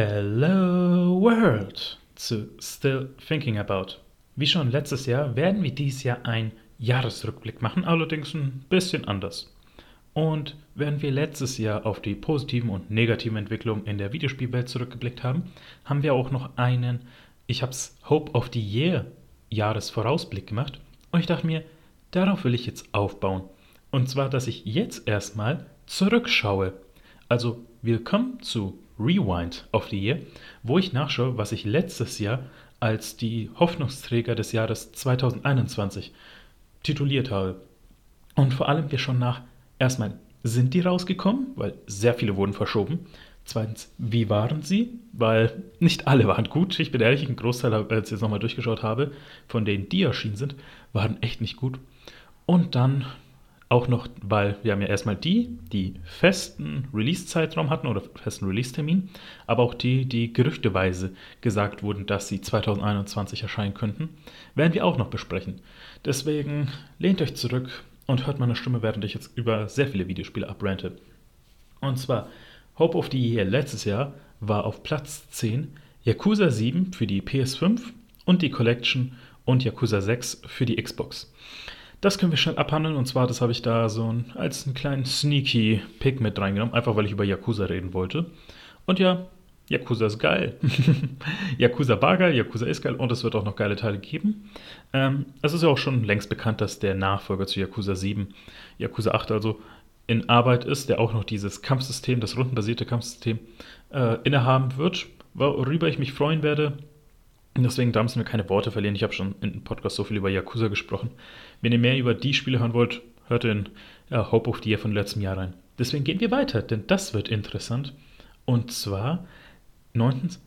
Hello World zu Still Thinking About. Wie schon letztes Jahr werden wir dieses Jahr einen Jahresrückblick machen, allerdings ein bisschen anders. Und während wir letztes Jahr auf die positiven und negativen Entwicklungen in der Videospielwelt zurückgeblickt haben, haben wir auch noch einen, ich hab's Hope of the Year Jahresvorausblick gemacht. Und ich dachte mir, darauf will ich jetzt aufbauen. Und zwar, dass ich jetzt erstmal zurückschaue. Also willkommen zu Rewind of the Year, wo ich nachschaue, was ich letztes Jahr als die Hoffnungsträger des Jahres 2021 tituliert habe. Und vor allem wir schon nach, erstmal, sind die rausgekommen? Weil sehr viele wurden verschoben. Zweitens, wie waren sie? Weil nicht alle waren gut. Ich bin ehrlich, ein Großteil, als ich jetzt nochmal durchgeschaut habe, von denen, die erschienen sind, waren echt nicht gut. Und dann auch noch, weil wir haben ja erstmal die, die festen Release-Zeitraum hatten oder festen Release-Termin, aber auch die, die gerüchteweise gesagt wurden, dass sie 2021 erscheinen könnten, werden wir auch noch besprechen. Deswegen lehnt euch zurück und hört meine Stimme, während ich jetzt über sehr viele Videospiele abrante. Und zwar Hope of the Year letztes Jahr war auf Platz 10 Yakuza 7 für die PS5 und die Collection und Yakuza 6 für die Xbox. Das können wir schnell abhandeln und zwar, das habe ich da so ein, als einen kleinen sneaky Pick mit reingenommen, einfach weil ich über Yakuza reden wollte. Und ja, Yakuza ist geil. Yakuza war geil, Yakuza ist geil und es wird auch noch geile Teile geben. Ähm, es ist ja auch schon längst bekannt, dass der Nachfolger zu Yakuza 7, Yakuza 8 also in Arbeit ist, der auch noch dieses Kampfsystem, das rundenbasierte Kampfsystem äh, innehaben wird, worüber ich mich freuen werde. Deswegen, da müssen wir keine Worte verlieren. Ich habe schon in dem Podcast so viel über Yakuza gesprochen. Wenn ihr mehr über die Spiele hören wollt, hört in ja, Hope of the Year von letztem Jahr rein. Deswegen gehen wir weiter, denn das wird interessant. Und zwar, neuntens,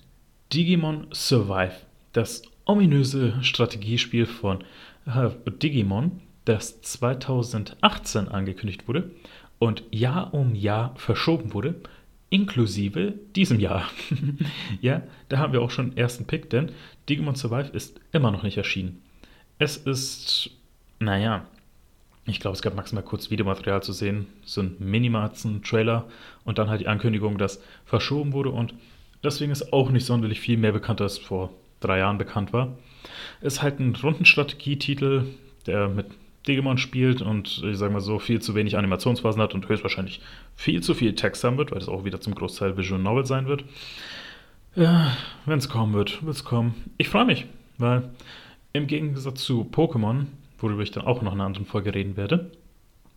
Digimon Survive. Das ominöse Strategiespiel von äh, Digimon, das 2018 angekündigt wurde und Jahr um Jahr verschoben wurde inklusive diesem Jahr. ja, da haben wir auch schon ersten Pick, denn Digimon Survive ist immer noch nicht erschienen. Es ist, naja, ich glaube, es gab maximal kurz Videomaterial zu sehen, so ein Minimatzen, Trailer und dann halt die Ankündigung, dass verschoben wurde und deswegen ist auch nicht sonderlich viel mehr bekannt, als vor drei Jahren bekannt war. Es ist halt ein Rundenstrategietitel, der mit Digimon spielt und ich sage mal so viel zu wenig Animationsphasen hat und höchstwahrscheinlich viel zu viel Text haben wird, weil es auch wieder zum Großteil Visual Novel sein wird. Ja, wenn es kommen wird, wird es kommen. Ich freue mich, weil im Gegensatz zu Pokémon, worüber ich dann auch noch in einer anderen Folge reden werde,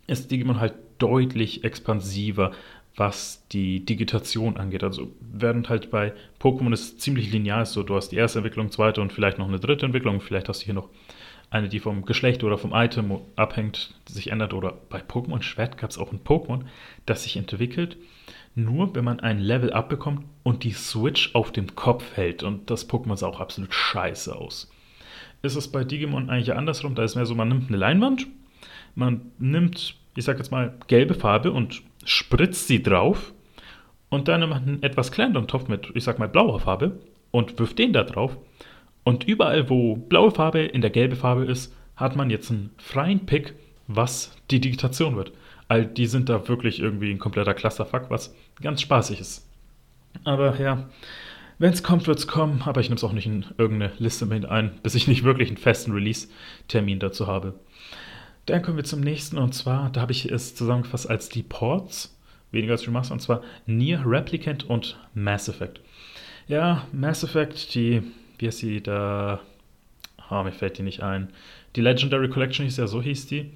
ist Digimon halt deutlich expansiver, was die Digitation angeht. Also während halt bei Pokémon ist ziemlich linear so, du hast die erste Entwicklung, zweite und vielleicht noch eine dritte Entwicklung, vielleicht hast du hier noch eine, die vom Geschlecht oder vom Item abhängt, sich ändert. Oder bei Pokémon Schwert gab es auch ein Pokémon, das sich entwickelt, nur wenn man ein Level abbekommt und die Switch auf dem Kopf hält. Und das Pokémon sah auch absolut scheiße aus. Ist es bei Digimon eigentlich andersrum? Da ist mehr so, man nimmt eine Leinwand, man nimmt, ich sag jetzt mal, gelbe Farbe und spritzt sie drauf und dann macht einen etwas kleineren Topf mit, ich sag mal, blauer Farbe und wirft den da drauf und überall, wo blaue Farbe in der gelbe Farbe ist, hat man jetzt einen freien Pick, was die Digitation wird. All die sind da wirklich irgendwie ein kompletter Clusterfuck, was ganz spaßig ist. Aber ja, wenn es kommt, wird es kommen, aber ich nehme es auch nicht in irgendeine Liste mit ein, bis ich nicht wirklich einen festen Release-Termin dazu habe. Dann kommen wir zum nächsten und zwar, da habe ich es zusammengefasst als die Ports, weniger als Remaster, und zwar Nier Replicant und Mass Effect. Ja, Mass Effect, die wie heißt sie da? Ah, mir fällt die nicht ein. Die Legendary Collection hieß ja, so hieß die.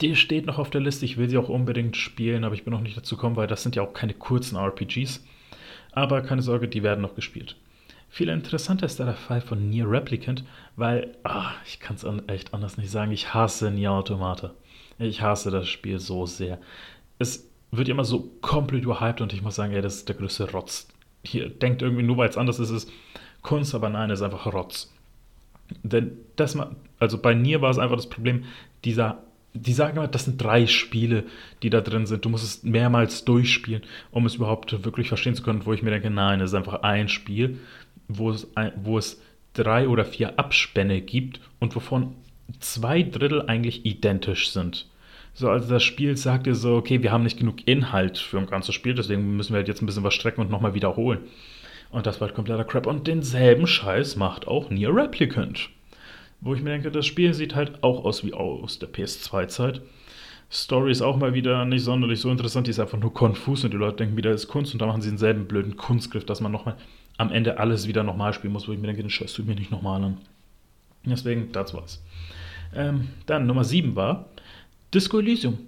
Die steht noch auf der Liste. Ich will sie auch unbedingt spielen, aber ich bin noch nicht dazu gekommen, weil das sind ja auch keine kurzen RPGs. Aber keine Sorge, die werden noch gespielt. Viel interessanter ist da der Fall von Nier Replicant, weil, ah, ich kann es echt anders nicht sagen, ich hasse Nier Automata. Ich hasse das Spiel so sehr. Es wird immer so komplett überhyped und ich muss sagen, ey, das ist der größte Rotz. Hier denkt irgendwie nur, weil es anders ist, ist Kunst, aber nein, ist einfach Rotz. Denn das, also bei Nier war es einfach das Problem, dieser, die sagen immer, das sind drei Spiele, die da drin sind. Du musst es mehrmals durchspielen, um es überhaupt wirklich verstehen zu können, wo ich mir denke, nein, es ist einfach ein Spiel, wo es, wo es drei oder vier Abspänne gibt und wovon zwei Drittel eigentlich identisch sind. So, also das Spiel sagt dir so, okay, wir haben nicht genug Inhalt für ein ganzes Spiel, deswegen müssen wir halt jetzt ein bisschen was strecken und nochmal wiederholen. Und das war halt kompletter Crap. Und denselben Scheiß macht auch Nier Replicant. Wo ich mir denke, das Spiel sieht halt auch aus wie aus der PS2-Zeit. Story ist auch mal wieder nicht sonderlich so interessant, die ist einfach nur konfus und die Leute denken wieder, ist Kunst und da machen sie denselben blöden Kunstgriff, dass man nochmal am Ende alles wieder nochmal spielen muss, wo ich mir denke, den Scheiß tut mir nicht nochmal an. Deswegen, das war's. Ähm, dann Nummer 7 war Disco Elysium.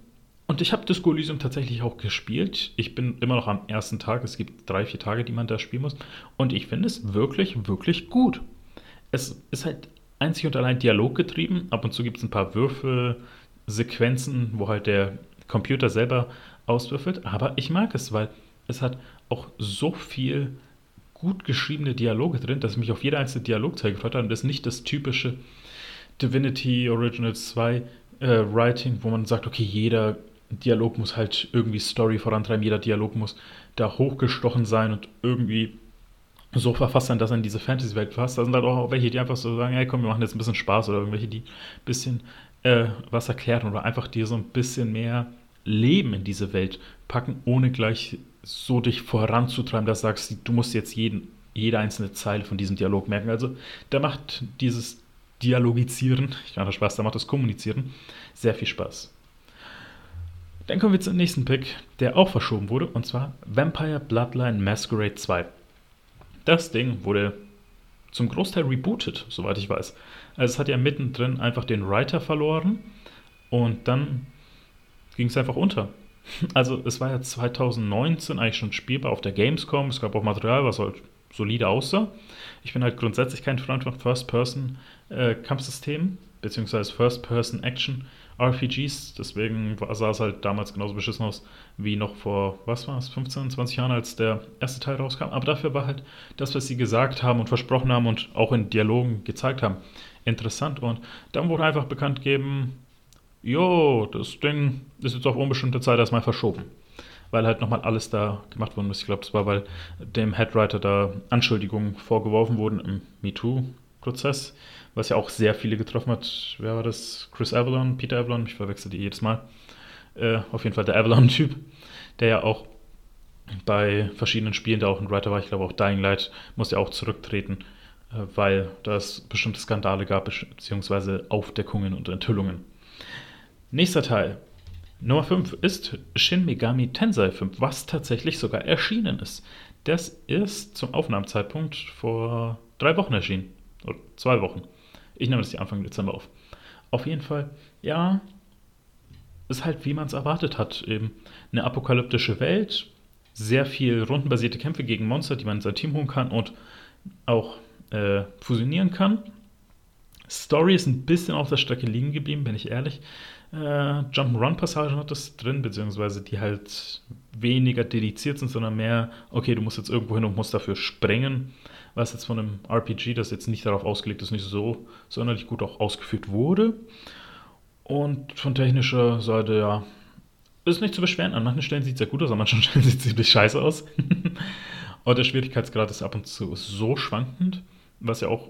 Und ich habe Disco Elysium tatsächlich auch gespielt. Ich bin immer noch am ersten Tag. Es gibt drei, vier Tage, die man da spielen muss. Und ich finde es wirklich, wirklich gut. Es ist halt einzig und allein Dialog getrieben. Ab und zu gibt es ein paar Würfelsequenzen, wo halt der Computer selber auswürfelt. Aber ich mag es, weil es hat auch so viel gut geschriebene Dialoge drin, dass ich mich auf jede einzelne Dialogzeile gefreut habe. Und das ist nicht das typische Divinity Original 2 äh, Writing, wo man sagt, okay, jeder Dialog muss halt irgendwie Story vorantreiben, jeder Dialog muss da hochgestochen sein und irgendwie so verfasst sein, dass er in diese Fantasy-Welt passt. Da sind halt auch welche, die einfach so sagen, hey komm, wir machen jetzt ein bisschen Spaß oder irgendwelche, die ein bisschen äh, was erklären oder einfach dir so ein bisschen mehr Leben in diese Welt packen, ohne gleich so dich voranzutreiben, dass du sagst, du musst jetzt jeden, jede einzelne Zeile von diesem Dialog merken. Also da macht dieses Dialogizieren, ich mache Spaß, da macht das Kommunizieren sehr viel Spaß. Dann kommen wir zum nächsten Pick, der auch verschoben wurde, und zwar Vampire Bloodline Masquerade 2. Das Ding wurde zum Großteil rebootet, soweit ich weiß. Also es hat ja mittendrin einfach den Writer verloren und dann ging es einfach unter. Also es war ja 2019 eigentlich schon spielbar auf der Gamescom. Es gab auch Material, was halt solide aussah. Ich bin halt grundsätzlich kein Freund von First-Person-Kampfsystemen, äh, beziehungsweise First-Person-Action. RPGs, deswegen sah es halt damals genauso beschissen aus wie noch vor, was war es, 15, 20 Jahren, als der erste Teil rauskam. Aber dafür war halt das, was sie gesagt haben und versprochen haben und auch in Dialogen gezeigt haben, interessant. Und dann wurde einfach bekannt gegeben, jo, das Ding ist jetzt auf unbestimmte Zeit erstmal verschoben. Weil halt nochmal alles da gemacht worden ist. Ich glaube, das war, weil dem Headwriter da Anschuldigungen vorgeworfen wurden im MeToo-Prozess was ja auch sehr viele getroffen hat. Wer war das? Chris Avalon, Peter Avalon, ich verwechsel die jedes Mal. Äh, auf jeden Fall der Avalon-Typ, der ja auch bei verschiedenen Spielen, der auch ein Writer war, ich glaube auch Dying Light, musste ja auch zurücktreten, äh, weil es bestimmte Skandale gab, beziehungsweise Aufdeckungen und Enthüllungen. Nächster Teil. Nummer 5 ist Shin Megami Tensei 5, was tatsächlich sogar erschienen ist. Das ist zum Aufnahmezeitpunkt vor drei Wochen erschienen. Oder zwei Wochen. Ich nehme das hier Anfang Dezember auf. Auf jeden Fall, ja, ist halt, wie man es erwartet hat. Eben eine apokalyptische Welt, sehr viel rundenbasierte Kämpfe gegen Monster, die man in sein Team holen kann und auch äh, fusionieren kann. Story ist ein bisschen auf der Strecke liegen geblieben, bin ich ehrlich. Äh, Jump'n'Run-Passagen hat das drin, beziehungsweise die halt weniger dediziert sind, sondern mehr, okay, du musst jetzt irgendwo hin und musst dafür sprengen was jetzt von einem RPG, das jetzt nicht darauf ausgelegt ist, nicht so sonderlich gut auch ausgeführt wurde. Und von technischer Seite, ja, ist nicht zu beschweren. An manchen Stellen sieht es sehr gut aus, an manchen Stellen sieht es ziemlich scheiße aus. und der Schwierigkeitsgrad ist ab und zu so schwankend, was ja auch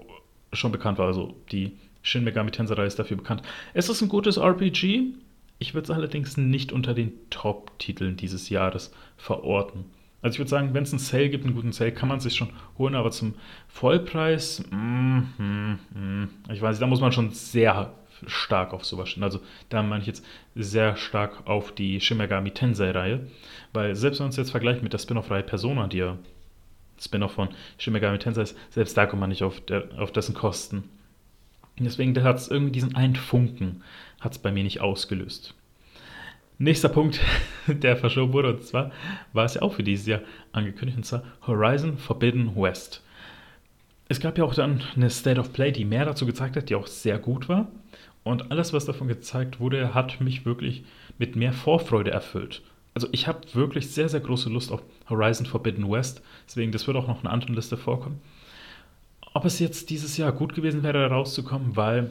schon bekannt war. Also die Shin Megami Tensei ist dafür bekannt. Es ist ein gutes RPG. Ich würde es allerdings nicht unter den Top-Titeln dieses Jahres verorten. Also ich würde sagen, wenn es einen Sale gibt, einen guten Sale, kann man sich schon holen, aber zum Vollpreis, mm, mm, mm, ich weiß nicht, da muss man schon sehr stark auf sowas stehen. Also da meine ich jetzt sehr stark auf die Shimegami Tensei-Reihe, weil selbst wenn man es jetzt vergleicht mit der Spin-off-Reihe Persona, die ja Spin-off von Shimegami Tensei ist, selbst da kommt man nicht auf, der, auf dessen Kosten. Deswegen hat es irgendwie diesen einen Funken, hat bei mir nicht ausgelöst. Nächster Punkt, der verschoben wurde, und zwar war es ja auch für dieses Jahr angekündigt, und zwar Horizon Forbidden West. Es gab ja auch dann eine State of Play, die mehr dazu gezeigt hat, die auch sehr gut war. Und alles, was davon gezeigt wurde, hat mich wirklich mit mehr Vorfreude erfüllt. Also ich habe wirklich sehr, sehr große Lust auf Horizon Forbidden West. Deswegen, das wird auch noch in einer anderen Liste vorkommen. Ob es jetzt dieses Jahr gut gewesen wäre, rauszukommen, weil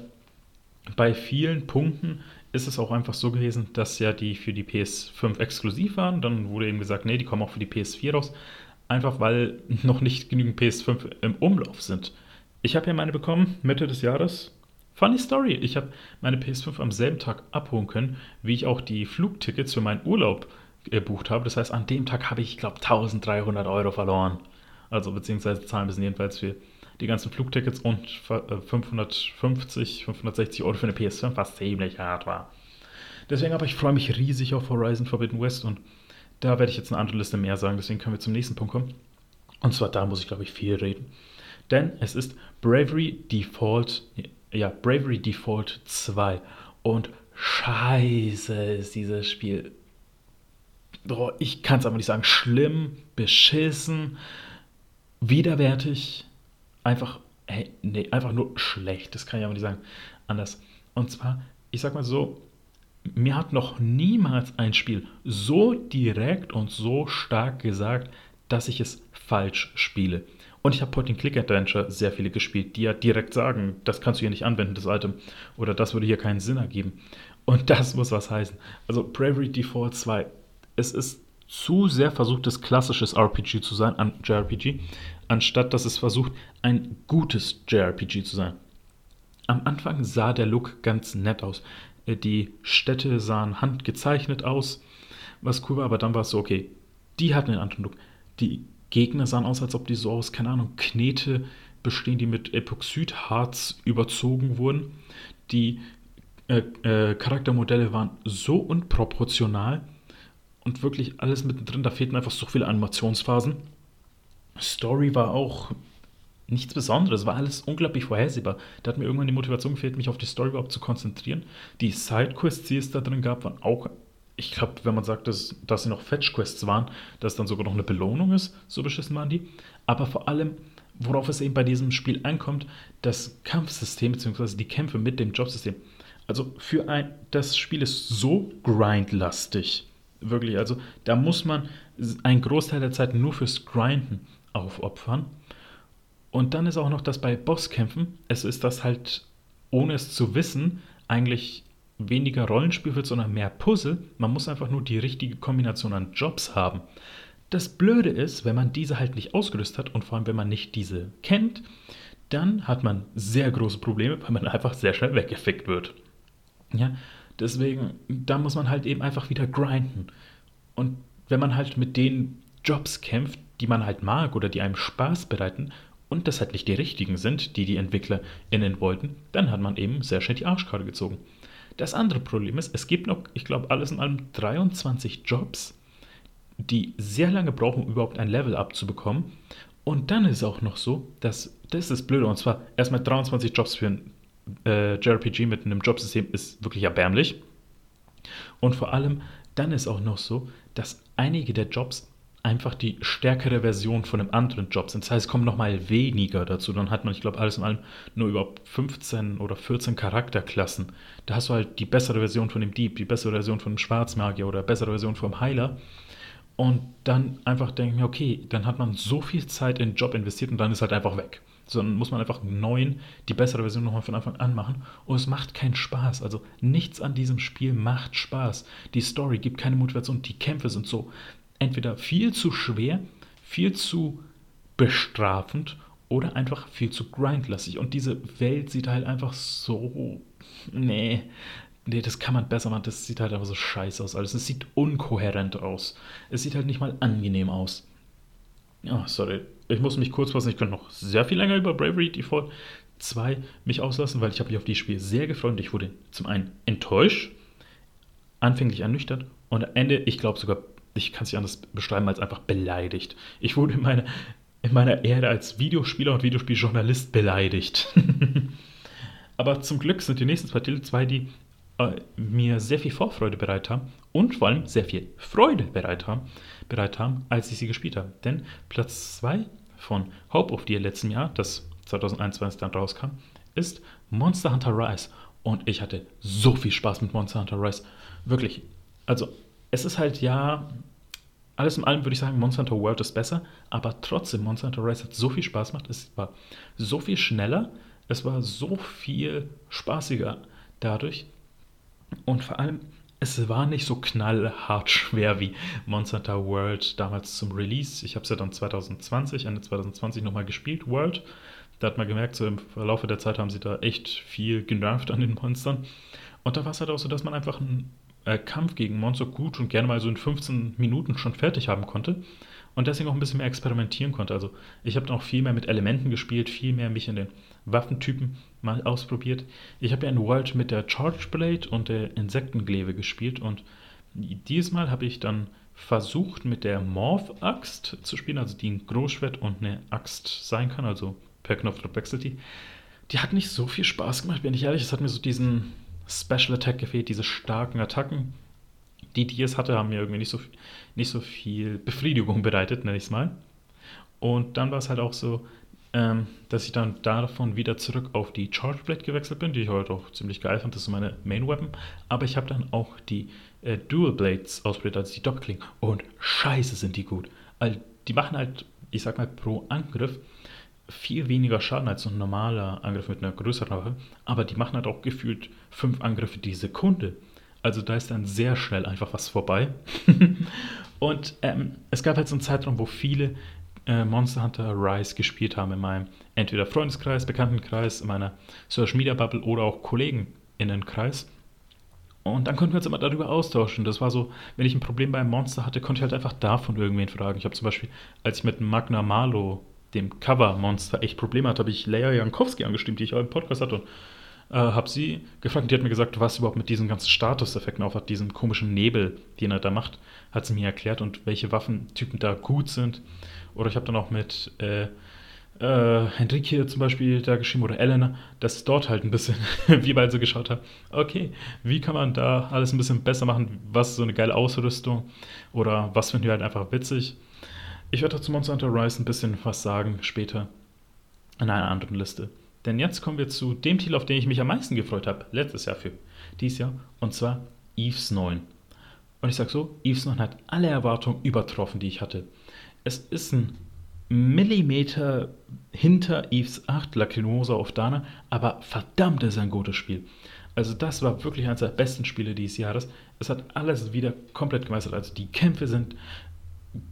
bei vielen Punkten ist es auch einfach so gewesen, dass ja die für die PS5 exklusiv waren. Dann wurde eben gesagt, nee, die kommen auch für die PS4 raus. Einfach weil noch nicht genügend PS5 im Umlauf sind. Ich habe ja meine bekommen, Mitte des Jahres. Funny Story. Ich habe meine PS5 am selben Tag abholen können, wie ich auch die Flugtickets für meinen Urlaub gebucht habe. Das heißt, an dem Tag habe ich, ich glaube, 1300 Euro verloren. Also beziehungsweise zahlen müssen jedenfalls für die ganzen Flugtickets und 550, äh, 560 Euro für eine PS5, was ziemlich hart war. Deswegen aber ich freue mich riesig auf Horizon Forbidden West und da werde ich jetzt eine andere Liste mehr sagen, deswegen können wir zum nächsten Punkt kommen. Und zwar da muss ich glaube ich viel reden. Denn es ist Bravery Default, ja, Bravery Default 2 und scheiße ist dieses Spiel. Ich kann es aber nicht sagen. Schlimm, beschissen, widerwärtig, einfach, hey, nee, einfach nur schlecht. Das kann ich aber nicht sagen. Anders. Und zwar, ich sag mal so, mir hat noch niemals ein Spiel so direkt und so stark gesagt, dass ich es falsch spiele. Und ich habe Point-and-Click-Adventure sehr viele gespielt, die ja direkt sagen, das kannst du hier nicht anwenden, das Item. Oder das würde hier keinen Sinn ergeben. Und das muss was heißen. Also Bravery Default 2. Es ist zu sehr versuchtes klassisches RPG zu sein, an JRPG, anstatt dass es versucht, ein gutes JRPG zu sein. Am Anfang sah der Look ganz nett aus. Äh, die Städte sahen handgezeichnet aus, was cool war, aber dann war es so, okay, die hatten einen anderen Look. Die Gegner sahen aus, als ob die so aus, keine Ahnung, Knete bestehen, die mit Epoxidharz überzogen wurden. Die äh, äh, Charaktermodelle waren so unproportional und wirklich alles mittendrin, da fehlten einfach so viele Animationsphasen. Story war auch nichts Besonderes, war alles unglaublich vorhersehbar. Da hat mir irgendwann die Motivation gefehlt, mich auf die Story überhaupt zu konzentrieren. Die Sidequests, die es da drin gab, waren auch, ich glaube, wenn man sagt, dass, dass sie noch Fetch-Quests waren, dass dann sogar noch eine Belohnung ist, so beschissen waren die. Aber vor allem, worauf es eben bei diesem Spiel ankommt, das Kampfsystem bzw. die Kämpfe mit dem Jobsystem. Also für ein, das Spiel ist so grindlastig, wirklich. Also da muss man einen Großteil der Zeit nur fürs Grinden aufopfern. Und dann ist auch noch das bei Bosskämpfen, es ist das halt, ohne es zu wissen, eigentlich weniger Rollenspiel wird, sondern mehr Puzzle. Man muss einfach nur die richtige Kombination an Jobs haben. Das Blöde ist, wenn man diese halt nicht ausgerüstet hat und vor allem, wenn man nicht diese kennt, dann hat man sehr große Probleme, weil man einfach sehr schnell weggefickt wird. Ja, deswegen, da muss man halt eben einfach wieder grinden. Und wenn man halt mit den Jobs kämpft, die man halt mag oder die einem Spaß bereiten und das halt nicht die richtigen sind, die die EntwicklerInnen wollten, dann hat man eben sehr schnell die Arschkarte gezogen. Das andere Problem ist, es gibt noch, ich glaube, alles in allem 23 Jobs, die sehr lange brauchen, um überhaupt ein Level abzubekommen. Und dann ist es auch noch so, dass, das ist das Blöde, und zwar erstmal 23 Jobs für ein äh, JRPG mit einem Jobsystem ist wirklich erbärmlich. Und vor allem, dann ist auch noch so, dass einige der Jobs einfach die stärkere Version von einem anderen Job sind. Das heißt, es kommen nochmal weniger dazu. Dann hat man, ich glaube, alles in allem nur über 15 oder 14 Charakterklassen. Da hast du halt die bessere Version von dem Dieb, die bessere Version von dem Schwarzmagier oder bessere Version vom Heiler. Und dann einfach denken, okay, dann hat man so viel Zeit in den Job investiert und dann ist halt einfach weg. Sondern muss man einfach neuen, die bessere Version nochmal von Anfang an machen. Und es macht keinen Spaß. Also nichts an diesem Spiel macht Spaß. Die Story gibt keine Motivation. Die Kämpfe sind so entweder viel zu schwer, viel zu bestrafend oder einfach viel zu grindlastig. Und diese Welt sieht halt einfach so. Nee. Nee, das kann man besser machen. Das sieht halt einfach so scheiße aus. Alles. Es sieht unkohärent aus. Es sieht halt nicht mal angenehm aus. Oh, sorry. Ich muss mich kurz fassen. Ich könnte noch sehr viel länger über Bravery Default 2 mich auslassen, weil ich habe mich auf dieses Spiel sehr gefreut. Und ich wurde zum einen enttäuscht, anfänglich ernüchtert und am Ende, ich glaube sogar ich kann es nicht anders beschreiben als einfach beleidigt. Ich wurde in, meine, in meiner Erde als Videospieler und Videospieljournalist beleidigt. Aber zum Glück sind die nächsten zwei Titel zwei, die äh, mir sehr viel Vorfreude bereit haben und vor allem sehr viel Freude bereit haben, bereit haben als ich sie gespielt habe. Denn Platz 2 von Hope of Dear letzten Jahr, das 2021 dann rauskam, ist Monster Hunter Rise. Und ich hatte so viel Spaß mit Monster Hunter Rise. Wirklich. Also es ist halt ja, alles in allem würde ich sagen, Monster Hunter World ist besser, aber trotzdem, Monster Hunter Rise hat so viel Spaß gemacht, es war so viel schneller, es war so viel spaßiger dadurch und vor allem, es war nicht so knallhart schwer wie Monster Hunter World damals zum Release. Ich habe es ja dann 2020, Ende 2020 nochmal gespielt, World. Da hat man gemerkt, so im Verlauf der Zeit haben sie da echt viel genervt an den Monstern. Und da war es halt auch so, dass man einfach ein äh, Kampf gegen Monster gut und gerne mal so in 15 Minuten schon fertig haben konnte. und deswegen auch ein bisschen mehr experimentieren konnte. Also ich habe dann auch viel mehr mit Elementen gespielt, viel mehr mich in den Waffentypen mal ausprobiert. Ich habe ja in World mit der Charge Blade und der Insektenglaive gespielt und dieses Mal habe ich dann versucht mit der Morph-Axt zu spielen, also die ein Großschwert und eine Axt sein kann, also per Knopfdruck wechselt die. Die hat nicht so viel Spaß gemacht, bin ich ehrlich. Es hat mir so diesen Special Attack gefehlt, diese starken Attacken. Die, die es hatte, haben mir irgendwie nicht so, nicht so viel Befriedigung bereitet, nenne ich es mal. Und dann war es halt auch so, ähm, dass ich dann davon wieder zurück auf die Charge Blade gewechselt bin, die ich heute auch ziemlich geil fand. Das ist meine Main Weapon. Aber ich habe dann auch die äh, Dual Blades ausprobiert, also die Doppelklingen. Und scheiße sind die gut. Also, die machen halt, ich sag mal, pro Angriff viel weniger Schaden als so ein normaler Angriff mit einer größeren Waffe. Aber die machen halt auch gefühlt fünf Angriffe die Sekunde. Also da ist dann sehr schnell einfach was vorbei. und ähm, es gab halt so einen Zeitraum, wo viele äh, Monster Hunter Rise gespielt haben in meinem entweder Freundeskreis, Bekanntenkreis, in meiner Social Media Bubble oder auch Kolleginnenkreis. Und dann konnten wir uns immer darüber austauschen. Das war so, wenn ich ein Problem beim Monster hatte, konnte ich halt einfach davon irgendwen fragen. Ich habe zum Beispiel, als ich mit Magna Malo, dem Cover-Monster, echt Probleme hatte, habe ich Leia Jankowski angestimmt, die ich auch im Podcast hatte. Und äh, habe sie gefragt und die hat mir gesagt, was überhaupt mit diesen ganzen Statuseffekten auf hat, diesem komischen Nebel, den er da macht, hat sie mir erklärt und welche Waffentypen da gut sind. Oder ich habe dann auch mit äh, äh, Henrike zum Beispiel da geschrieben oder Elena, dass dort halt ein bisschen, wie beide so geschaut haben, okay, wie kann man da alles ein bisschen besser machen, was ist so eine geile Ausrüstung oder was finden wir halt einfach witzig. Ich werde zu Monster Hunter Rise ein bisschen was sagen später in einer anderen Liste. Denn jetzt kommen wir zu dem Titel, auf den ich mich am meisten gefreut habe, letztes Jahr für dieses Jahr, und zwar Eves 9. Und ich sage so, Eves 9 hat alle Erwartungen übertroffen, die ich hatte. Es ist ein Millimeter hinter Eves 8, Lacrimosa auf Dana, aber verdammt ist ein gutes Spiel. Also das war wirklich eines der besten Spiele dieses Jahres. Es hat alles wieder komplett gemeistert. Also die Kämpfe sind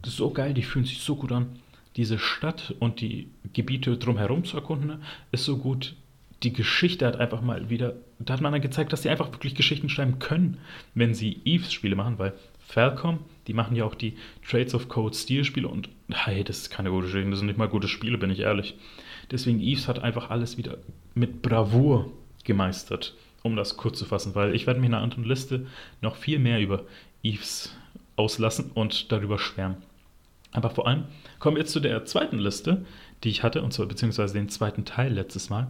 so geil, die fühlen sich so gut an diese Stadt und die Gebiete drumherum zu erkunden, ist so gut. Die Geschichte hat einfach mal wieder, da hat man dann gezeigt, dass sie einfach wirklich Geschichten schreiben können, wenn sie Eves-Spiele machen, weil Falcom, die machen ja auch die Trades of Code Steel-Spiele und hey, das ist keine gute Geschichte, das sind nicht mal gute Spiele, bin ich ehrlich. Deswegen Eves hat einfach alles wieder mit Bravour gemeistert, um das kurz zu fassen, weil ich werde mich in einer anderen Liste noch viel mehr über Eves auslassen und darüber schwärmen. Aber vor allem kommen wir jetzt zu der zweiten Liste, die ich hatte, und zwar beziehungsweise den zweiten Teil letztes Mal.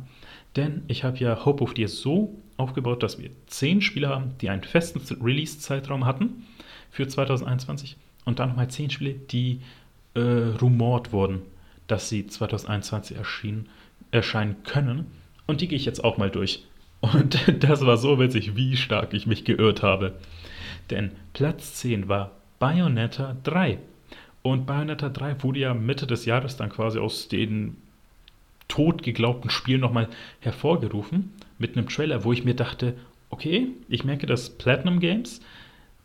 Denn ich habe ja Hope of Deer so aufgebaut, dass wir zehn Spiele haben, die einen festen Release-Zeitraum hatten für 2021 und dann nochmal zehn Spiele, die äh, rumort wurden, dass sie 2021 erschienen, erscheinen können. Und die gehe ich jetzt auch mal durch. Und das war so witzig, wie stark ich mich geirrt habe. Denn Platz 10 war Bayonetta 3. Und Bayonetta 3 wurde ja Mitte des Jahres dann quasi aus den tot geglaubten Spielen nochmal hervorgerufen mit einem Trailer, wo ich mir dachte, okay, ich merke, dass Platinum Games,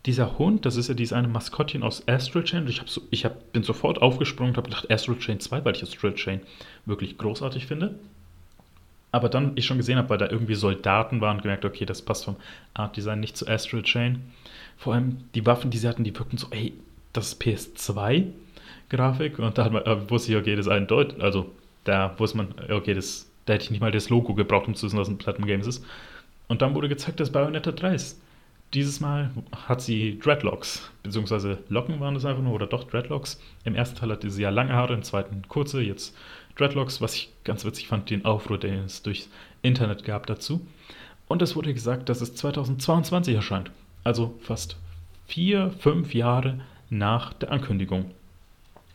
dieser Hund, das ist ja dieses eine Maskottchen aus Astral Chain, ich, hab so, ich hab, bin sofort aufgesprungen und habe gedacht, Astral Chain 2, weil ich Astral Chain wirklich großartig finde. Aber dann ich schon gesehen habe, weil da irgendwie Soldaten waren, gemerkt, okay, das passt vom Art Design nicht zu Astral Chain. Vor allem die Waffen, die sie hatten, die wirkten so, ey, das ist PS2-Grafik und da man, äh, wusste ich, okay, das ist eindeutig, also da wusste man, okay, das, da hätte ich nicht mal das Logo gebraucht, um zu wissen, was ein Platinum Games ist. Und dann wurde gezeigt, dass Bayonetta 3 ist. Dieses Mal hat sie Dreadlocks, beziehungsweise Locken waren das einfach nur, oder doch Dreadlocks. Im ersten Teil hatte sie ja lange Haare, im zweiten kurze, jetzt Dreadlocks, was ich ganz witzig fand, den Aufruhr, den es durchs Internet gab dazu. Und es wurde gesagt, dass es 2022 erscheint. Also fast vier, fünf Jahre nach der Ankündigung.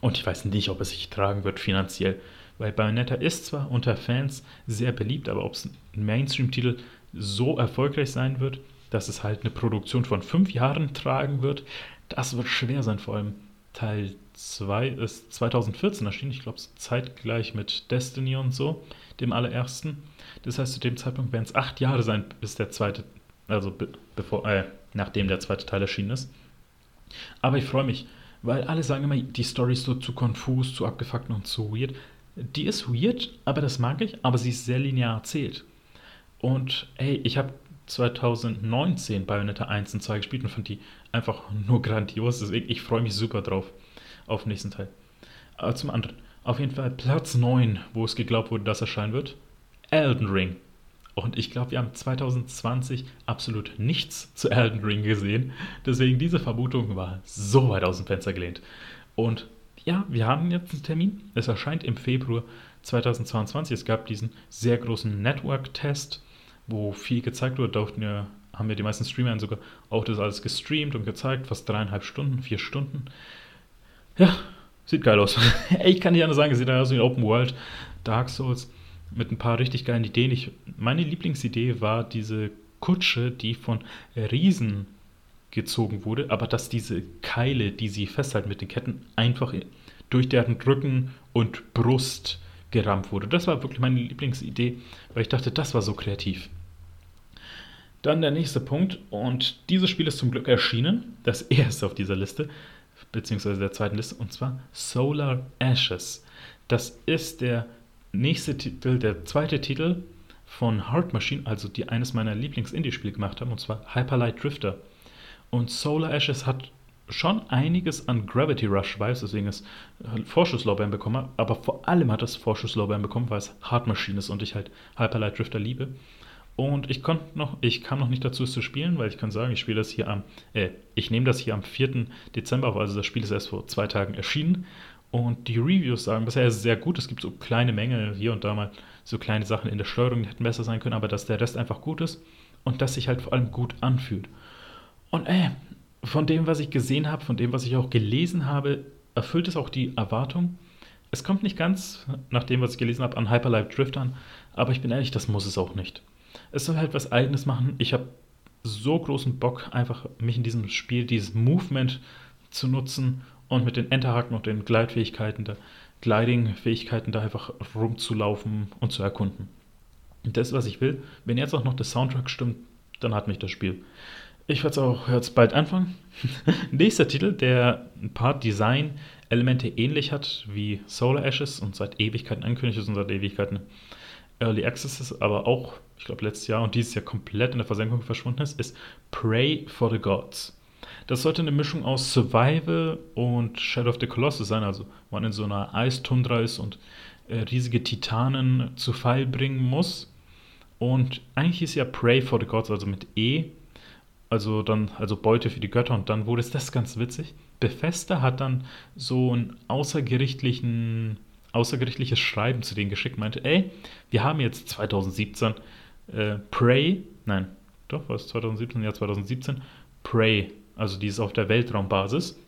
Und ich weiß nicht, ob es sich tragen wird finanziell, weil Bayonetta ist zwar unter Fans sehr beliebt, aber ob es ein Mainstream-Titel so erfolgreich sein wird, dass es halt eine Produktion von fünf Jahren tragen wird, das wird schwer sein. Vor allem Teil 2 ist 2014 erschienen, ich glaube zeitgleich mit Destiny und so, dem allerersten. Das heißt, zu dem Zeitpunkt werden es acht Jahre sein, bis der zweite, also bevor, äh, nachdem der zweite Teil erschienen ist. Aber ich freue mich, weil alle sagen immer, die Story ist so zu konfus, zu abgefuckt und zu weird. Die ist weird, aber das mag ich, aber sie ist sehr linear erzählt. Und hey, ich habe 2019 Bayonetta 1 und 2 gespielt und fand die einfach nur grandios. Deswegen, ich freue mich super drauf auf den nächsten Teil. Aber zum anderen, auf jeden Fall Platz 9, wo es geglaubt wurde, dass erscheinen wird. Elden Ring. Und ich glaube, wir haben 2020 absolut nichts zu Elden Ring gesehen. Deswegen diese Vermutung war so weit aus dem Fenster gelehnt. Und ja, wir haben jetzt einen Termin. Es erscheint im Februar 2022. Es gab diesen sehr großen Network-Test, wo viel gezeigt wurde. Da haben wir die meisten Streamer sogar auch das alles gestreamt und gezeigt. Fast dreieinhalb Stunden, vier Stunden. Ja, sieht geil aus. ich kann nicht anders sagen, es sieht aus wie Open World Dark Souls mit ein paar richtig geilen Ideen. Ich, meine Lieblingsidee war diese Kutsche, die von Riesen gezogen wurde, aber dass diese Keile, die sie festhalten mit den Ketten, einfach durch deren Rücken und Brust gerammt wurde. Das war wirklich meine Lieblingsidee, weil ich dachte, das war so kreativ. Dann der nächste Punkt, und dieses Spiel ist zum Glück erschienen, das erste auf dieser Liste, beziehungsweise der zweiten Liste, und zwar Solar Ashes. Das ist der nächste Titel, der zweite Titel von Heart Machine, also die eines meiner Lieblings-Indie-Spiele gemacht haben, und zwar Hyperlight Drifter. Und Solar Ashes hat schon einiges an Gravity Rush Vibes, deswegen es Vorschusslorbeeren bekommen aber vor allem hat es Vorschusslorbeeren bekommen, weil es Hard Machine ist und ich halt Hyperlight Drifter liebe. Und ich konnte noch, ich kam noch nicht dazu, es zu spielen, weil ich kann sagen, ich spiele das hier am, äh, ich nehme das hier am 4. Dezember auf, also das Spiel ist erst vor zwei Tagen erschienen. Und die Reviews sagen bisher ist es sehr gut. Es gibt so kleine Mängel hier und da mal so kleine Sachen in der Steuerung, die hätten besser sein können, aber dass der Rest einfach gut ist und dass sich halt vor allem gut anfühlt. Und ey, von dem, was ich gesehen habe, von dem, was ich auch gelesen habe, erfüllt es auch die Erwartung. Es kommt nicht ganz, nach dem, was ich gelesen habe, an Hyperlife Drift an, aber ich bin ehrlich, das muss es auch nicht. Es soll halt was Eigenes machen. Ich habe so großen Bock, einfach mich in diesem Spiel, dieses Movement zu nutzen und mit den Enterhaken und den Gleitfähigkeiten, der Gliding-Fähigkeiten da einfach rumzulaufen und zu erkunden. Und das, was ich will, wenn jetzt auch noch der Soundtrack stimmt, dann hat mich das Spiel. Ich werde es auch jetzt bald anfangen. Nächster Titel, der ein paar Design-Elemente ähnlich hat wie Solar Ashes und seit Ewigkeiten angekündigt ist und seit Ewigkeiten Early Access ist, aber auch, ich glaube, letztes Jahr und dieses Jahr komplett in der Versenkung verschwunden ist, ist Pray for the Gods. Das sollte eine Mischung aus Survival und Shadow of the Colossus sein, also man in so einer Eistundra ist und äh, riesige Titanen zu Fall bringen muss. Und eigentlich ist ja Pray for the Gods, also mit E, also dann, also Beute für die Götter und dann wurde es das ganz witzig. Bethesda hat dann so ein außergerichtlichen, außergerichtliches Schreiben zu denen geschickt, meinte, ey, wir haben jetzt 2017 äh, Prey, nein, doch, was 2017, ja 2017, Prey, also dieses auf der Weltraumbasis.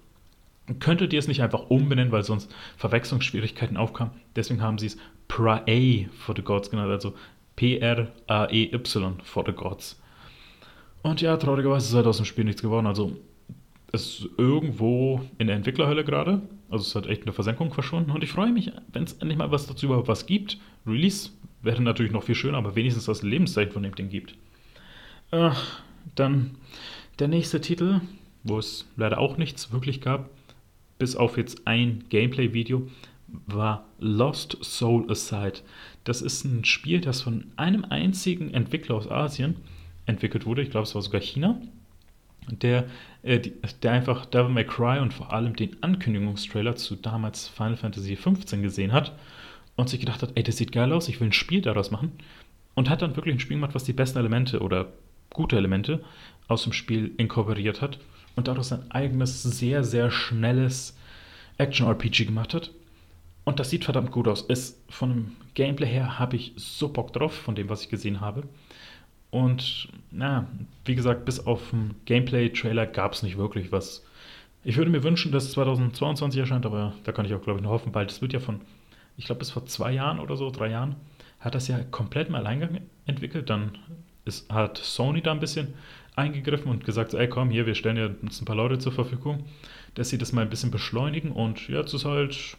Könntet ihr es nicht einfach umbenennen, weil sonst Verwechslungsschwierigkeiten aufkamen? Deswegen haben sie es Prae for the Gods genannt, also P-R-A-E-Y for the Gods. Und ja, traurigerweise ist halt aus dem Spiel nichts geworden. Also es ist irgendwo in der Entwicklerhölle gerade. Also es hat echt eine Versenkung verschwunden. Und ich freue mich, wenn es endlich mal was dazu überhaupt was gibt. Release wäre natürlich noch viel schöner, aber wenigstens das Lebenszeichen von dem Ding gibt. Äh, dann der nächste Titel, wo es leider auch nichts wirklich gab, bis auf jetzt ein Gameplay-Video, war Lost Soul Aside. Das ist ein Spiel, das von einem einzigen Entwickler aus Asien entwickelt wurde, ich glaube es war sogar China, der, äh, der einfach Devil May Cry und vor allem den Ankündigungstrailer zu damals Final Fantasy XV gesehen hat und sich gedacht hat, ey, das sieht geil aus, ich will ein Spiel daraus machen. Und hat dann wirklich ein Spiel gemacht, was die besten Elemente oder gute Elemente aus dem Spiel inkorporiert hat und daraus ein eigenes, sehr, sehr schnelles Action-RPG gemacht hat. Und das sieht verdammt gut aus. Ist, von dem Gameplay her habe ich so Bock drauf, von dem, was ich gesehen habe. Und na, wie gesagt, bis auf den Gameplay-Trailer gab es nicht wirklich was. Ich würde mir wünschen, dass es 2022 erscheint, aber da kann ich auch, glaube ich, nur hoffen, bald. Es wird ja von, ich glaube, bis vor zwei Jahren oder so, drei Jahren, hat das ja komplett im Alleingang entwickelt. Dann ist, hat Sony da ein bisschen eingegriffen und gesagt, ey komm, hier, wir stellen dir uns ein paar Leute zur Verfügung, dass sie das mal ein bisschen beschleunigen und jetzt ist halt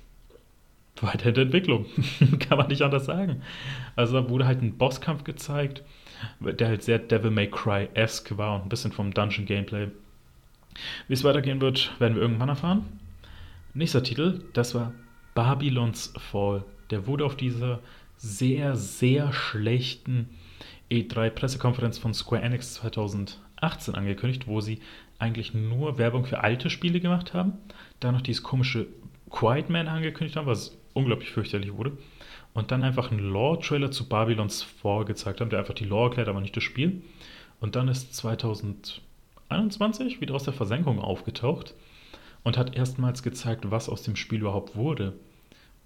weiter in der Entwicklung. Kann man nicht anders sagen. Also da wurde halt ein Bosskampf gezeigt, der halt sehr Devil May Cry-esque war und ein bisschen vom Dungeon-Gameplay. Wie es weitergehen wird, werden wir irgendwann erfahren. Nächster Titel, das war Babylon's Fall. Der wurde auf dieser sehr, sehr schlechten E3-Pressekonferenz von Square Enix 2018 angekündigt, wo sie eigentlich nur Werbung für alte Spiele gemacht haben. Dann noch dieses komische Quiet Man angekündigt haben, was unglaublich fürchterlich wurde. Und dann einfach einen Lore-Trailer zu Babylons Fall gezeigt haben, der einfach die Lore erklärt, aber nicht das Spiel. Und dann ist 2021 wieder aus der Versenkung aufgetaucht und hat erstmals gezeigt, was aus dem Spiel überhaupt wurde.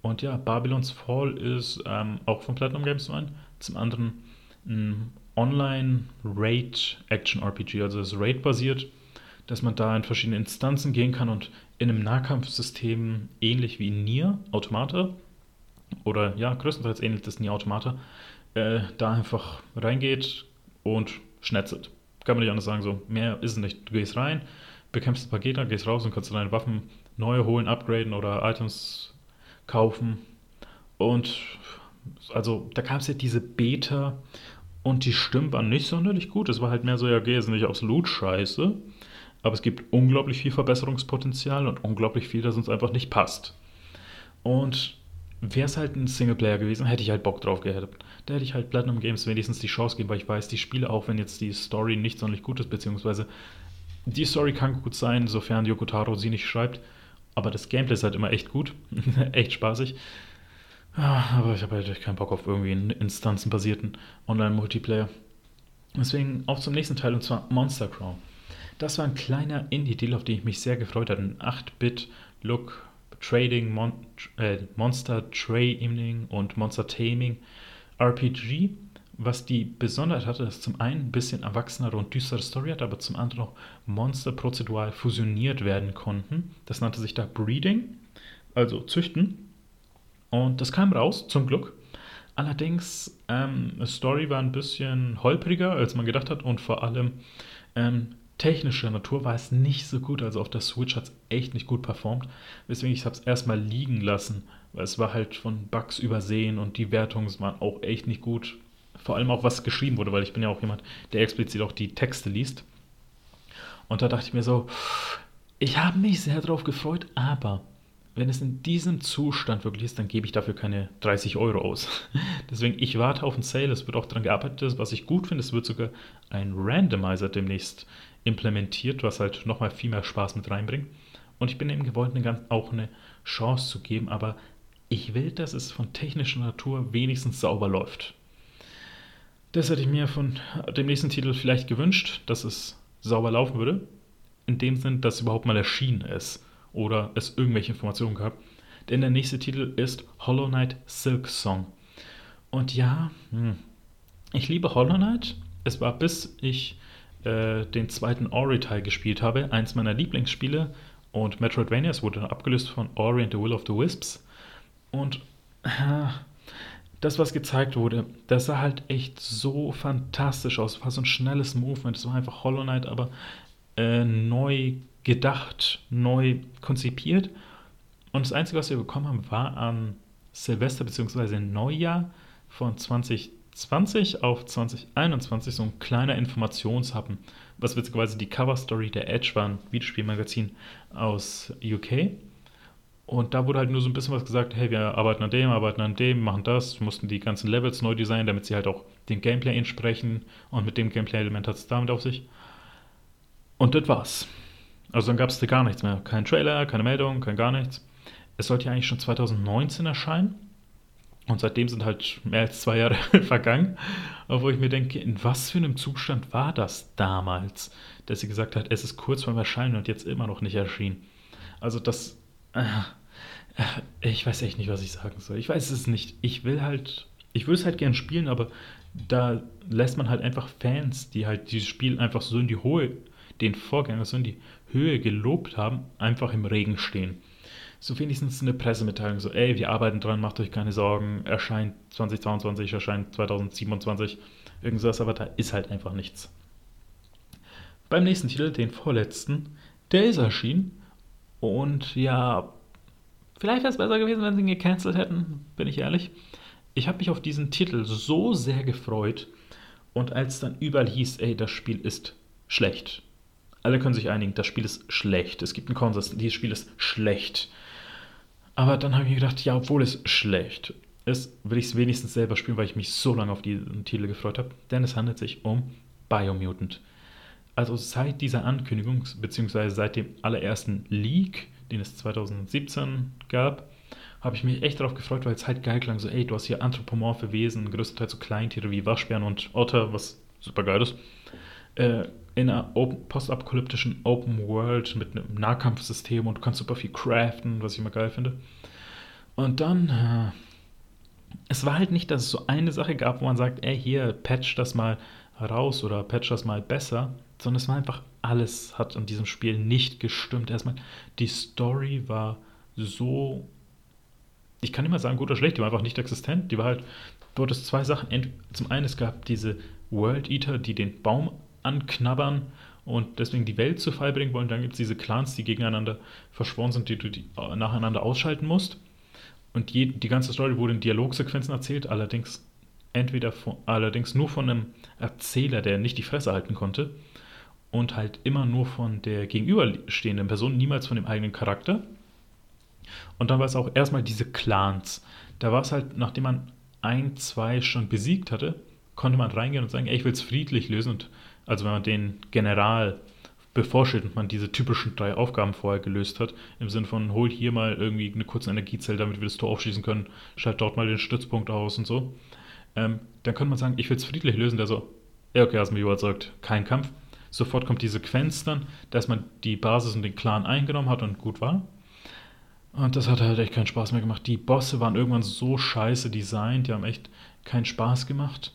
Und ja, Babylons Fall ist ähm, auch von Platinum Games zum einen, zum anderen ein Online-Raid-Action-RPG, also ist Raid-basiert, dass man da in verschiedene Instanzen gehen kann und in einem Nahkampfsystem ähnlich wie Nier Automata oder ja, größtenteils ähnlich das Nier Automata, äh, da einfach reingeht und schnetzelt. Kann man nicht anders sagen, so mehr ist es nicht. Du gehst rein, bekämpfst ein paar Gegner, gehst raus und kannst deine Waffen neu holen, upgraden oder Items kaufen. Und also da gab es ja diese Beta und die Stimmen waren nicht sonderlich gut. Es war halt mehr so, ja, geh jetzt nicht aufs Loot scheiße. Aber es gibt unglaublich viel Verbesserungspotenzial und unglaublich viel, das uns einfach nicht passt. Und wäre es halt ein Singleplayer gewesen, hätte ich halt Bock drauf gehabt. Da hätte ich halt Platinum Games wenigstens die Chance gegeben, weil ich weiß, die Spiele, auch wenn jetzt die Story nicht sonderlich gut ist, beziehungsweise die Story kann gut sein, sofern Yoko Taro sie nicht schreibt, aber das Gameplay ist halt immer echt gut, echt spaßig. Aber ich habe halt keinen Bock auf irgendwie einen instanzenbasierten Online-Multiplayer. Deswegen auch zum nächsten Teil und zwar Monster Crown. Das war ein kleiner Indie-Deal, auf den ich mich sehr gefreut hatte. Ein 8-Bit-Look Trading, Mon äh, Monster Training und Monster Taming RPG, was die Besonderheit hatte, dass zum einen ein bisschen erwachsenere und düstere Story hat, aber zum anderen auch Monster prozedural fusioniert werden konnten. Das nannte sich da Breeding, also Züchten. Und das kam raus, zum Glück. Allerdings, ähm, Story war ein bisschen holpriger, als man gedacht hat und vor allem ähm, technischer Natur war es nicht so gut. Also auf der Switch hat es echt nicht gut performt, weswegen ich es erstmal liegen lassen, weil es war halt von Bugs übersehen und die Wertungen waren auch echt nicht gut. Vor allem auch was geschrieben wurde, weil ich bin ja auch jemand, der explizit auch die Texte liest. Und da dachte ich mir so, ich habe mich sehr darauf gefreut, aber wenn es in diesem Zustand wirklich ist, dann gebe ich dafür keine 30 Euro aus. Deswegen, ich warte auf einen Sale, es wird auch daran gearbeitet, was ich gut finde, es wird sogar ein Randomizer demnächst implementiert, was halt nochmal viel mehr Spaß mit reinbringt. Und ich bin eben gewollt, eine, auch eine Chance zu geben, aber ich will, dass es von technischer Natur wenigstens sauber läuft. Das hätte ich mir von dem nächsten Titel vielleicht gewünscht, dass es sauber laufen würde. In dem Sinn, dass es überhaupt mal erschienen ist oder es irgendwelche Informationen gab. Denn der nächste Titel ist Hollow Knight Silk Song. Und ja, hm, ich liebe Hollow Knight. Es war bis ich äh, den zweiten Ori-Teil gespielt habe, eins meiner Lieblingsspiele. Und Metroidvania, es wurde dann abgelöst von Ori and the Will of the Wisps. Und äh, das, was gezeigt wurde, das sah halt echt so fantastisch aus. Es war so ein schnelles Movement. Es war einfach Hollow Knight, aber äh, neu gedacht, neu konzipiert. Und das Einzige, was wir bekommen haben, war an Silvester bzw. Neujahr von 2020 auf 2021 so ein kleiner Informationshappen, was witzigerweise die Cover-Story der Edge war, ein Videospielmagazin aus UK. Und da wurde halt nur so ein bisschen was gesagt, hey, wir arbeiten an dem, arbeiten an dem, machen das, mussten die ganzen Levels neu designen, damit sie halt auch dem Gameplay entsprechen und mit dem Gameplay-Element hat es damit auf sich. Und das war's. Also dann gab es da gar nichts mehr. Kein Trailer, keine Meldung, kein gar nichts. Es sollte ja eigentlich schon 2019 erscheinen. Und seitdem sind halt mehr als zwei Jahre vergangen. Obwohl ich mir denke, in was für einem Zustand war das damals, dass sie gesagt hat, es ist kurz vorm Erscheinen und jetzt immer noch nicht erschienen. Also das. Äh, äh, ich weiß echt nicht, was ich sagen soll. Ich weiß es nicht. Ich will halt. Ich würde es halt gern spielen, aber da lässt man halt einfach Fans, die halt dieses Spiel einfach so in die hohe, den Vorgänger so in die Höhe gelobt haben, einfach im Regen stehen. So wenigstens eine Pressemitteilung, so, ey, wir arbeiten dran, macht euch keine Sorgen, erscheint 2022, erscheint 2027, irgendwas, aber da ist halt einfach nichts. Beim nächsten Titel, den vorletzten, der ist erschienen und ja, vielleicht wäre es besser gewesen, wenn sie ihn gecancelt hätten, bin ich ehrlich. Ich habe mich auf diesen Titel so sehr gefreut und als dann überall hieß, ey, das Spiel ist schlecht, alle können sich einigen, das Spiel ist schlecht. Es gibt einen Konsens, dieses Spiel ist schlecht. Aber dann habe ich mir gedacht, ja, obwohl es schlecht ist, will ich es wenigstens selber spielen, weil ich mich so lange auf diesen Titel gefreut habe. Denn es handelt sich um Biomutant. Also seit dieser Ankündigung, beziehungsweise seit dem allerersten Leak, den es 2017 gab, habe ich mich echt darauf gefreut, weil es halt geil klang. So, ey, du hast hier anthropomorphe Wesen, größtenteils so Kleintiere wie Waschbären und Otter, was super geil ist. Äh, in einer postapokalyptischen Open World mit einem Nahkampfsystem und du kannst super viel craften, was ich immer geil finde. Und dann, äh, es war halt nicht, dass es so eine Sache gab, wo man sagt, ey, hier, patch das mal raus oder patch das mal besser, sondern es war einfach alles hat an diesem Spiel nicht gestimmt. Erstmal, die Story war so, ich kann nicht mal sagen gut oder schlecht, die war einfach nicht existent. Die war halt, dort ist zwei Sachen. Zum einen, es gab diese World Eater, die den Baum anknabbern und deswegen die Welt zu Fall bringen wollen. Dann gibt es diese Clans, die gegeneinander verschworen sind, die du die äh, nacheinander ausschalten musst. Und je, die ganze Story wurde in Dialogsequenzen erzählt, allerdings entweder von, allerdings nur von einem Erzähler, der nicht die Fresse halten konnte und halt immer nur von der gegenüberstehenden Person, niemals von dem eigenen Charakter. Und dann war es auch erstmal diese Clans. Da war es halt, nachdem man ein, zwei schon besiegt hatte, konnte man reingehen und sagen, ey, ich will es friedlich lösen. Und also wenn man den General bevorsteht und man diese typischen drei Aufgaben vorher gelöst hat, im Sinne von, hol hier mal irgendwie eine kurze Energiezelle, damit wir das Tor aufschließen können, schalt dort mal den Stützpunkt aus und so, ähm, dann könnte man sagen, ich will es friedlich lösen. Der so, ja, okay, hast mich überzeugt, kein Kampf. Sofort kommt die Sequenz dann, dass man die Basis und den Clan eingenommen hat und gut war. Und das hat halt echt keinen Spaß mehr gemacht. Die Bosse waren irgendwann so scheiße designt, die haben echt keinen Spaß gemacht.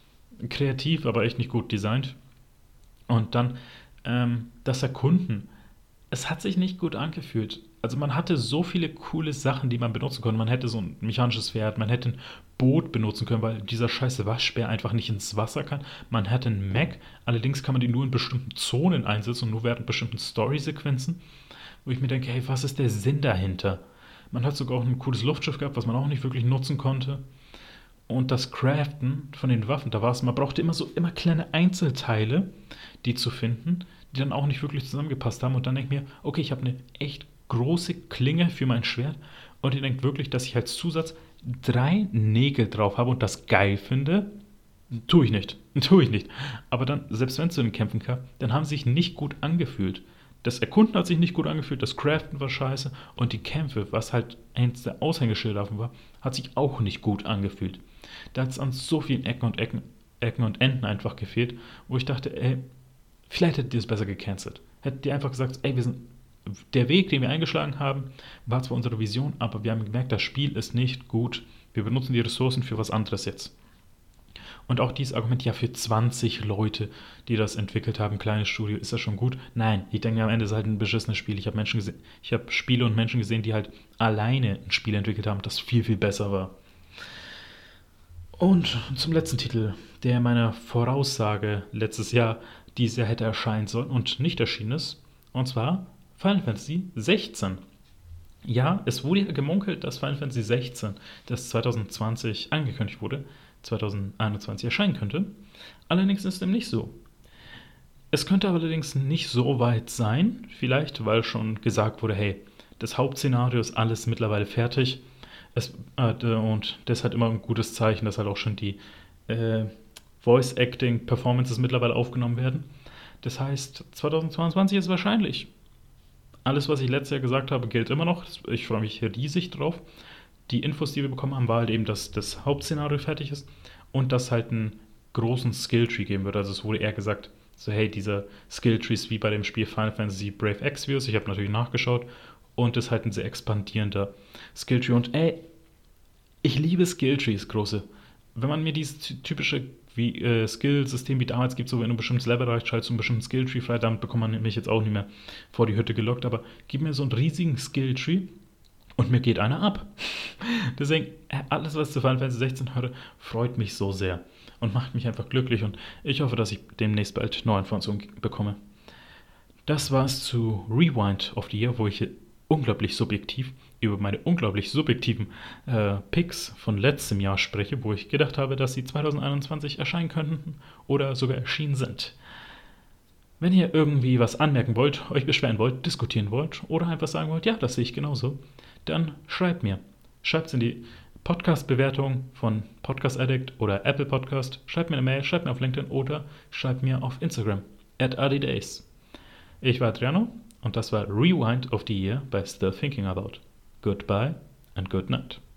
Kreativ, aber echt nicht gut designt. Und dann ähm, das Erkunden. Es hat sich nicht gut angefühlt. Also man hatte so viele coole Sachen, die man benutzen konnte. Man hätte so ein mechanisches Pferd, man hätte ein Boot benutzen können, weil dieser scheiße Waschbär einfach nicht ins Wasser kann. Man hätte einen Mac, allerdings kann man die nur in bestimmten Zonen einsetzen und nur während bestimmten Story-Sequenzen, wo ich mir denke, hey, was ist der Sinn dahinter? Man hat sogar auch ein cooles Luftschiff gehabt, was man auch nicht wirklich nutzen konnte. Und das Craften von den Waffen, da war es, man brauchte immer so immer kleine Einzelteile, die zu finden, die dann auch nicht wirklich zusammengepasst haben. Und dann denke ich mir, okay, ich habe eine echt große Klinge für mein Schwert. Und ihr denkt wirklich, dass ich als Zusatz drei Nägel drauf habe und das geil finde. Tue ich nicht. Tue ich nicht. Aber dann, selbst wenn es zu den Kämpfen kam, dann haben sie sich nicht gut angefühlt. Das Erkunden hat sich nicht gut angefühlt, das Craften war scheiße und die Kämpfe, was halt eins der Aushängeschilder war, hat sich auch nicht gut angefühlt. Da hat es an so vielen Ecken und Ecken, Ecken und Enden einfach gefehlt, wo ich dachte, ey, vielleicht hättet ihr es besser gecancelt. Hättet ihr einfach gesagt, ey, wir sind der Weg, den wir eingeschlagen haben, war zwar unsere Vision, aber wir haben gemerkt, das Spiel ist nicht gut. Wir benutzen die Ressourcen für was anderes jetzt. Und auch dieses Argument, ja, für 20 Leute, die das entwickelt haben, kleines Studio, ist das schon gut? Nein, ich denke, am Ende ist es halt ein beschissenes Spiel. Ich habe Menschen gesehen, ich habe Spiele und Menschen gesehen, die halt alleine ein Spiel entwickelt haben, das viel, viel besser war. Und zum letzten Titel, der meiner Voraussage letztes Jahr dieses Jahr hätte erscheinen sollen und nicht erschienen ist. Und zwar Final Fantasy 16. Ja, es wurde ja gemunkelt, dass Final Fantasy 16, das 2020 angekündigt wurde, 2021 erscheinen könnte. Allerdings ist dem nicht so. Es könnte allerdings nicht so weit sein, vielleicht weil schon gesagt wurde, hey, das Hauptszenario ist alles mittlerweile fertig. Es, äh, und das hat immer ein gutes Zeichen, dass halt auch schon die äh, Voice-Acting-Performances mittlerweile aufgenommen werden. Das heißt, 2022 ist wahrscheinlich. Alles, was ich letztes Jahr gesagt habe, gilt immer noch. Ich freue mich riesig drauf. Die Infos, die wir bekommen haben, war halt eben, dass das Hauptszenario fertig ist und dass halt einen großen Skilltree geben wird. Also es wurde eher gesagt, so hey, dieser Skilltree ist wie bei dem Spiel Final Fantasy Brave Exvius. Ich habe natürlich nachgeschaut und ist halt ein sehr expandierender Skilltree. Und ey, ich liebe Skilltrees, große. Wenn man mir dieses typische wie äh, Skill-System wie damals gibt, so wenn du ein bestimmtes Level erreicht, schaltest du einen bestimmten Skill-Tree frei, damit bekommt man mich jetzt auch nicht mehr vor die Hütte gelockt, aber gib mir so einen riesigen Skill-Tree und mir geht einer ab. Deswegen, äh, alles, was zu Final Fantasy 16 höre, freut mich so sehr und macht mich einfach glücklich und ich hoffe, dass ich demnächst bald neue Informationen bekomme. Das war es zu Rewind of the Year, wo ich unglaublich subjektiv über meine unglaublich subjektiven äh, Picks von letztem Jahr spreche, wo ich gedacht habe, dass sie 2021 erscheinen könnten oder sogar erschienen sind. Wenn ihr irgendwie was anmerken wollt, euch beschweren wollt, diskutieren wollt oder einfach sagen wollt, ja, das sehe ich genauso, dann schreibt mir. Schreibt es in die Podcast-Bewertung von Podcast Addict oder Apple Podcast. Schreibt mir eine Mail, schreibt mir auf LinkedIn oder schreibt mir auf Instagram at adidays. Ich war Adriano Und das war Rewind of the Year bei Still Thinking About. Goodbye and good night.